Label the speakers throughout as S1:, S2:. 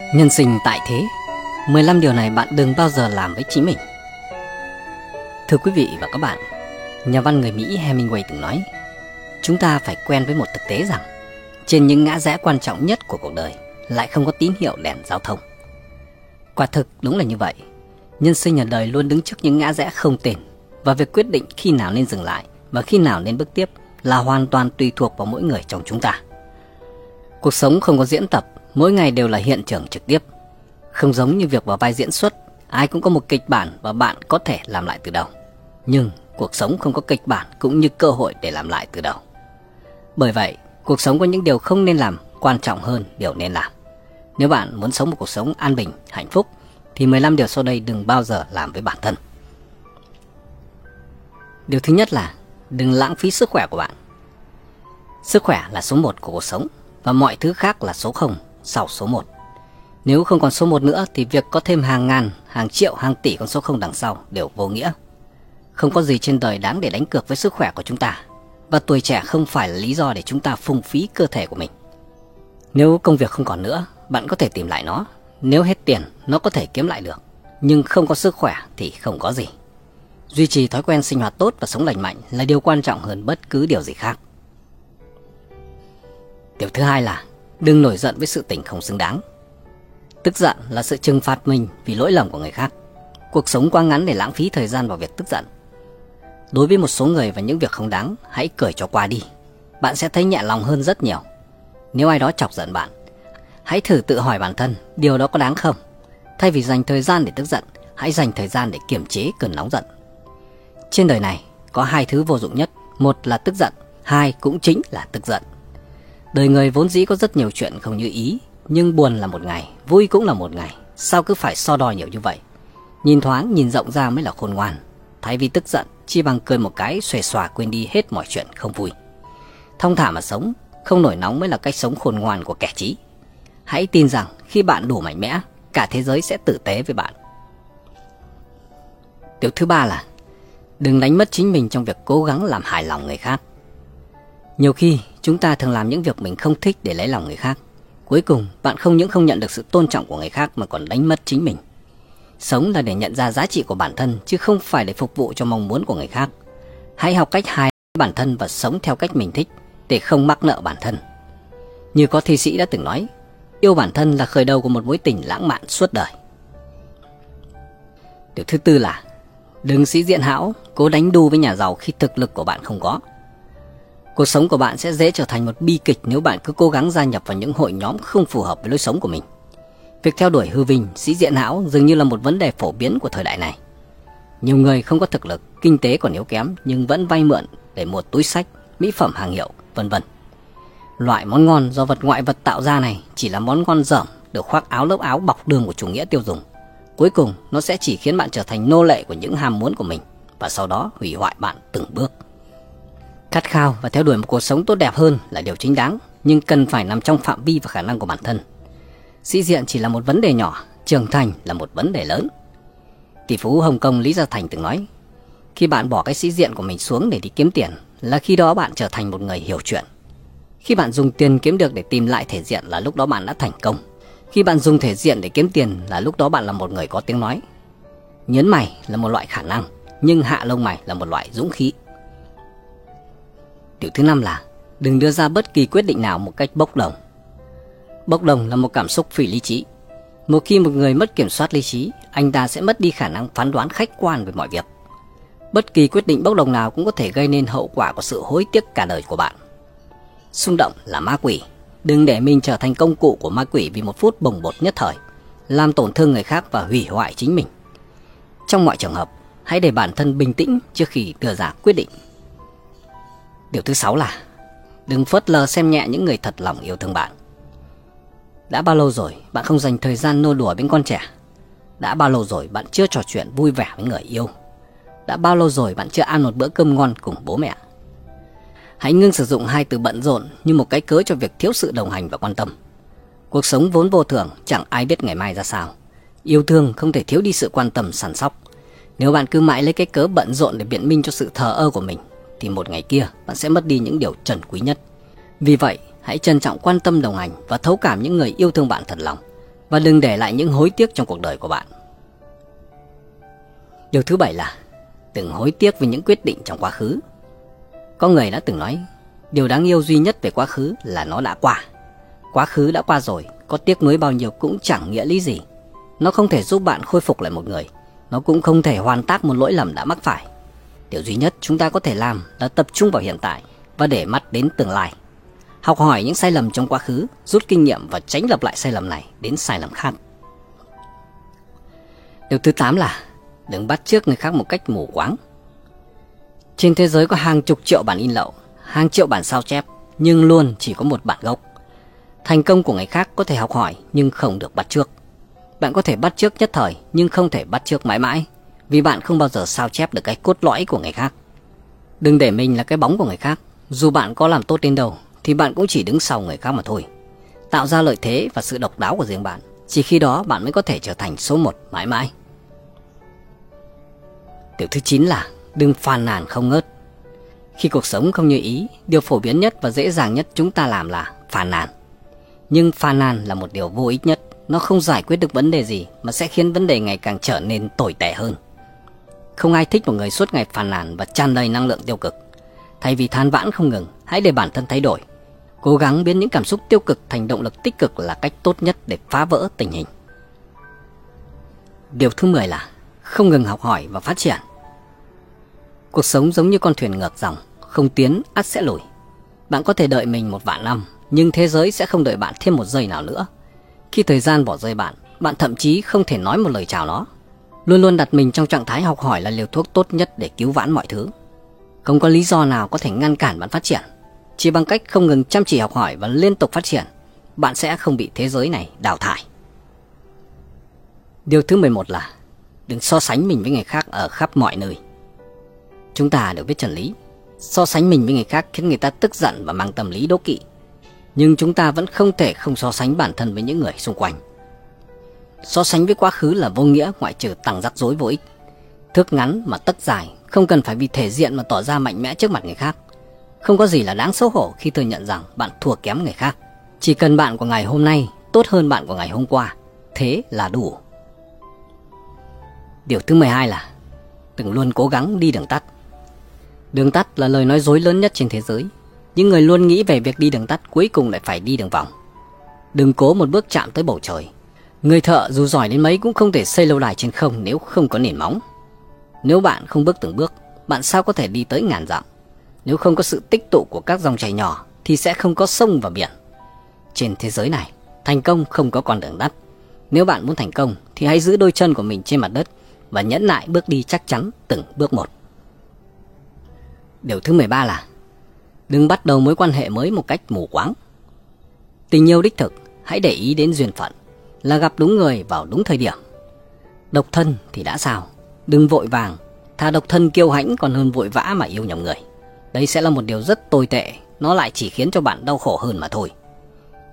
S1: Nhân sinh tại thế 15 điều này bạn đừng bao giờ làm với chính mình. Thưa quý vị và các bạn, Nhà văn người Mỹ Hemingway từng nói, Chúng ta phải quen với một thực tế rằng, Trên những ngã rẽ quan trọng nhất của cuộc đời Lại không có tín hiệu đèn giao thông. Quả thực đúng là như vậy. Nhân sinh ở đời luôn đứng trước những ngã rẽ không tên Và việc quyết định khi nào nên dừng lại Và khi nào nên bước tiếp Là hoàn toàn tùy thuộc vào mỗi người trong chúng ta. Cuộc sống không có diễn tập mỗi ngày đều là hiện trường trực tiếp. Không giống như việc vào vai diễn xuất, ai cũng có một kịch bản và bạn có thể làm lại từ đầu. Nhưng cuộc sống không có kịch bản cũng như cơ hội để làm lại từ đầu. Bởi vậy, cuộc sống có những điều không nên làm quan trọng hơn điều nên làm. Nếu bạn muốn sống một cuộc sống an bình, hạnh phúc thì 15 điều sau đây đừng bao giờ làm với bản thân. Điều thứ nhất là đừng lãng phí sức khỏe của bạn. Sức khỏe là số 1 của cuộc sống và mọi thứ khác là số 0 sau số 1. Nếu không còn số 1 nữa thì việc có thêm hàng ngàn, hàng triệu, hàng tỷ con số 0 đằng sau đều vô nghĩa. Không có gì trên đời đáng để đánh cược với sức khỏe của chúng ta. Và tuổi trẻ không phải là lý do để chúng ta phung phí cơ thể của mình. Nếu công việc không còn nữa, bạn có thể tìm lại nó. Nếu hết tiền, nó có thể kiếm lại được. Nhưng không có sức khỏe thì không có gì. Duy trì thói quen sinh hoạt tốt và sống lành mạnh là điều quan trọng hơn bất cứ điều gì khác. Điều thứ hai là Đừng nổi giận với sự tỉnh không xứng đáng. Tức giận là sự trừng phạt mình vì lỗi lầm của người khác. Cuộc sống quá ngắn để lãng phí thời gian vào việc tức giận. Đối với một số người và những việc không đáng, hãy cười cho qua đi. Bạn sẽ thấy nhẹ lòng hơn rất nhiều. Nếu ai đó chọc giận bạn, hãy thử tự hỏi bản thân điều đó có đáng không? Thay vì dành thời gian để tức giận, hãy dành thời gian để kiềm chế cơn nóng giận. Trên đời này có hai thứ vô dụng nhất, một là tức giận, hai cũng chính là tức giận. Đời người vốn dĩ có rất nhiều chuyện không như ý, nhưng buồn là một ngày, vui cũng là một ngày. Sao cứ phải so đo nhiều như vậy? Nhìn thoáng, nhìn rộng ra mới là khôn ngoan. Thay vì tức giận, chi bằng cười một cái xòe xòa quên đi hết mọi chuyện không vui. Thông thả mà sống, không nổi nóng mới là cách sống khôn ngoan của kẻ trí. Hãy tin rằng khi bạn đủ mạnh mẽ, cả thế giới sẽ tử tế với bạn. Điều thứ ba là đừng đánh mất chính mình trong việc cố gắng làm hài lòng người khác. Nhiều khi chúng ta thường làm những việc mình không thích để lấy lòng người khác. Cuối cùng bạn không những không nhận được sự tôn trọng của người khác mà còn đánh mất chính mình. Sống là để nhận ra giá trị của bản thân chứ không phải để phục vụ cho mong muốn của người khác. Hãy học cách hài bản thân và sống theo cách mình thích để không mắc nợ bản thân. Như có thi sĩ đã từng nói, yêu bản thân là khởi đầu của một mối tình lãng mạn suốt đời. Điều thứ tư là đừng sĩ diện hão, cố đánh đu với nhà giàu khi thực lực của bạn không có. Cuộc sống của bạn sẽ dễ trở thành một bi kịch nếu bạn cứ cố gắng gia nhập vào những hội nhóm không phù hợp với lối sống của mình. Việc theo đuổi hư vinh, sĩ diện hão dường như là một vấn đề phổ biến của thời đại này. Nhiều người không có thực lực, kinh tế còn yếu kém nhưng vẫn vay mượn để mua túi sách, mỹ phẩm hàng hiệu, vân vân. Loại món ngon do vật ngoại vật tạo ra này chỉ là món ngon dởm được khoác áo lớp áo bọc đường của chủ nghĩa tiêu dùng. Cuối cùng, nó sẽ chỉ khiến bạn trở thành nô lệ của những ham muốn của mình và sau đó hủy hoại bạn từng bước. Khát khao và theo đuổi một cuộc sống tốt đẹp hơn là điều chính đáng, nhưng cần phải nằm trong phạm vi và khả năng của bản thân. Sĩ diện chỉ là một vấn đề nhỏ, trưởng thành là một vấn đề lớn. Tỷ phú Hồng Kông Lý Gia Thành từng nói, khi bạn bỏ cái sĩ diện của mình xuống để đi kiếm tiền, là khi đó bạn trở thành một người hiểu chuyện. Khi bạn dùng tiền kiếm được để tìm lại thể diện là lúc đó bạn đã thành công. Khi bạn dùng thể diện để kiếm tiền là lúc đó bạn là một người có tiếng nói. Nhấn mày là một loại khả năng, nhưng hạ lông mày là một loại dũng khí. Điều thứ năm là đừng đưa ra bất kỳ quyết định nào một cách bốc đồng. Bốc đồng là một cảm xúc phi lý trí. Một khi một người mất kiểm soát lý trí, anh ta sẽ mất đi khả năng phán đoán khách quan về mọi việc. Bất kỳ quyết định bốc đồng nào cũng có thể gây nên hậu quả của sự hối tiếc cả đời của bạn. Xung động là ma quỷ. Đừng để mình trở thành công cụ của ma quỷ vì một phút bồng bột nhất thời, làm tổn thương người khác và hủy hoại chính mình. Trong mọi trường hợp, hãy để bản thân bình tĩnh trước khi đưa ra quyết định. Điều thứ sáu là đừng phớt lờ xem nhẹ những người thật lòng yêu thương bạn. Đã bao lâu rồi bạn không dành thời gian nô đùa bên con trẻ? Đã bao lâu rồi bạn chưa trò chuyện vui vẻ với người yêu? Đã bao lâu rồi bạn chưa ăn một bữa cơm ngon cùng bố mẹ? Hãy ngưng sử dụng hai từ bận rộn như một cái cớ cho việc thiếu sự đồng hành và quan tâm. Cuộc sống vốn vô thường, chẳng ai biết ngày mai ra sao. Yêu thương không thể thiếu đi sự quan tâm săn sóc. Nếu bạn cứ mãi lấy cái cớ bận rộn để biện minh cho sự thờ ơ của mình thì một ngày kia bạn sẽ mất đi những điều trần quý nhất. Vì vậy, hãy trân trọng quan tâm đồng hành và thấu cảm những người yêu thương bạn thật lòng. và đừng để lại những hối tiếc trong cuộc đời của bạn. Điều thứ bảy là đừng hối tiếc vì những quyết định trong quá khứ. Có người đã từng nói, điều đáng yêu duy nhất về quá khứ là nó đã qua. Quá khứ đã qua rồi, có tiếc nuối bao nhiêu cũng chẳng nghĩa lý gì. Nó không thể giúp bạn khôi phục lại một người, nó cũng không thể hoàn tác một lỗi lầm đã mắc phải. Điều duy nhất chúng ta có thể làm là tập trung vào hiện tại và để mắt đến tương lai. Học hỏi những sai lầm trong quá khứ, rút kinh nghiệm và tránh lặp lại sai lầm này đến sai lầm khác. Điều thứ 8 là đừng bắt chước người khác một cách mù quáng. Trên thế giới có hàng chục triệu bản in lậu, hàng triệu bản sao chép, nhưng luôn chỉ có một bản gốc. Thành công của người khác có thể học hỏi nhưng không được bắt chước. Bạn có thể bắt chước nhất thời nhưng không thể bắt chước mãi mãi, vì bạn không bao giờ sao chép được cái cốt lõi của người khác. Đừng để mình là cái bóng của người khác, dù bạn có làm tốt đến đâu thì bạn cũng chỉ đứng sau người khác mà thôi. Tạo ra lợi thế và sự độc đáo của riêng bạn, chỉ khi đó bạn mới có thể trở thành số một mãi mãi. tiểu thứ 9 là đừng phàn nàn không ngớt. Khi cuộc sống không như ý, điều phổ biến nhất và dễ dàng nhất chúng ta làm là phàn nàn. Nhưng phàn nàn là một điều vô ích nhất, nó không giải quyết được vấn đề gì mà sẽ khiến vấn đề ngày càng trở nên tồi tệ hơn. Không ai thích một người suốt ngày phàn nàn và tràn đầy năng lượng tiêu cực. Thay vì than vãn không ngừng, hãy để bản thân thay đổi. Cố gắng biến những cảm xúc tiêu cực thành động lực tích cực là cách tốt nhất để phá vỡ tình hình. Điều thứ 10 là không ngừng học hỏi và phát triển. Cuộc sống giống như con thuyền ngược dòng, không tiến ắt sẽ lùi. Bạn có thể đợi mình một vạn năm, nhưng thế giới sẽ không đợi bạn thêm một giây nào nữa. Khi thời gian bỏ rơi bạn, bạn thậm chí không thể nói một lời chào nó. Luôn luôn đặt mình trong trạng thái học hỏi là liều thuốc tốt nhất để cứu vãn mọi thứ. Không có lý do nào có thể ngăn cản bạn phát triển. Chỉ bằng cách không ngừng chăm chỉ học hỏi và liên tục phát triển, bạn sẽ không bị thế giới này đào thải. Điều thứ 11 là đừng so sánh mình với người khác ở khắp mọi nơi. Chúng ta đều biết chân lý, so sánh mình với người khác khiến người ta tức giận và mang tâm lý đố kỵ. Nhưng chúng ta vẫn không thể không so sánh bản thân với những người xung quanh. So sánh với quá khứ là vô nghĩa ngoại trừ tăng rắc rối vô ích. Thước ngắn mà tất dài, không cần phải vì thể diện mà tỏ ra mạnh mẽ trước mặt người khác. Không có gì là đáng xấu hổ khi thừa nhận rằng bạn thua kém người khác. Chỉ cần bạn của ngày hôm nay tốt hơn bạn của ngày hôm qua, thế là đủ. Điều thứ 12 là đừng luôn cố gắng đi đường tắt. Đường tắt là lời nói dối lớn nhất trên thế giới. Những người luôn nghĩ về việc đi đường tắt cuối cùng lại phải đi đường vòng. Đừng cố một bước chạm tới bầu trời. Người thợ dù giỏi đến mấy cũng không thể xây lâu đài trên không nếu không có nền móng. Nếu bạn không bước từng bước, bạn sao có thể đi tới ngàn dặm? Nếu không có sự tích tụ của các dòng chảy nhỏ thì sẽ không có sông và biển. Trên thế giới này, thành công không có con đường tắt. Nếu bạn muốn thành công thì hãy giữ đôi chân của mình trên mặt đất và nhẫn nại bước đi chắc chắn từng bước một. Điều thứ 13 là đừng bắt đầu mối quan hệ mới một cách mù quáng. Tình yêu đích thực, hãy để ý đến duyên phận, là gặp đúng người vào đúng thời điểm. Độc thân thì đã sao, đừng vội vàng, thà độc thân kiêu hãnh còn hơn vội vã mà yêu nhầm người. Đây sẽ là một điều rất tồi tệ, nó lại chỉ khiến cho bạn đau khổ hơn mà thôi.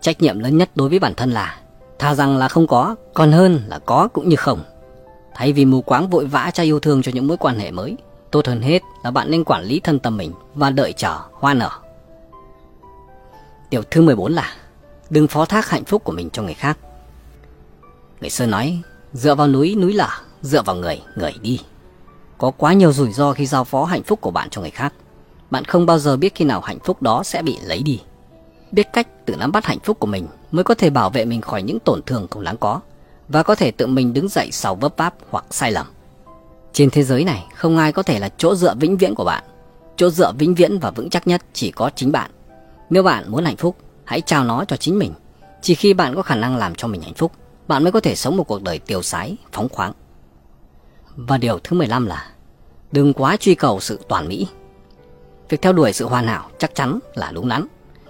S1: Trách nhiệm lớn nhất đối với bản thân là thà rằng là không có, còn hơn là có cũng như không. Thay vì mù quáng vội vã cho yêu thương cho những mối quan hệ mới, tốt hơn hết là bạn nên quản lý thân tâm mình và đợi chờ hoa nở. Điều thứ 14 là đừng phó thác hạnh phúc của mình cho người khác. Người xưa nói, dựa vào núi, núi lở, dựa vào người, người đi. Có quá nhiều rủi ro khi giao phó hạnh phúc của bạn cho người khác. Bạn không bao giờ biết khi nào hạnh phúc đó sẽ bị lấy đi. Biết cách tự nắm bắt hạnh phúc của mình mới có thể bảo vệ mình khỏi những tổn thương không đáng có và có thể tự mình đứng dậy sau vấp váp hoặc sai lầm. Trên thế giới này không ai có thể là chỗ dựa vĩnh viễn của bạn. Chỗ dựa vĩnh viễn và vững chắc nhất chỉ có chính bạn. Nếu bạn muốn hạnh phúc, hãy trao nó cho chính mình. Chỉ khi bạn có khả năng làm cho mình hạnh phúc, bạn mới có thể sống một cuộc đời tiêu sái, phóng khoáng. Và điều thứ 15 là đừng quá truy cầu sự toàn mỹ. Việc theo đuổi sự hoàn hảo chắc chắn là đúng đắn.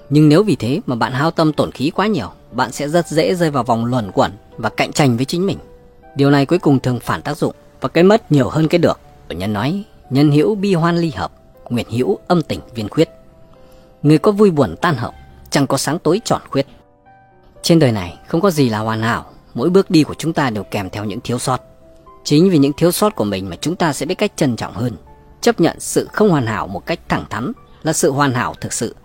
S1: Nhưng nếu vì thế mà bạn hao tâm tổn khí quá nhiều, bạn sẽ rất dễ rơi vào vòng luẩn quẩn và cạnh tranh với chính mình. Điều này cuối cùng thường phản tác dụng và cái mất nhiều hơn cái được. ở nhân nói, nhân hữu bi hoan ly hợp, nguyện hữu âm tình viên khuyết. Người có vui buồn tan hợp, chẳng có sáng tối tròn khuyết. Trên đời này không có gì là hoàn hảo, mỗi bước đi của chúng ta đều kèm theo những thiếu sót. Chính vì những thiếu sót của mình mà chúng ta sẽ biết cách trân trọng hơn, chấp nhận sự không hoàn hảo một cách thẳng thắn là sự hoàn hảo thực sự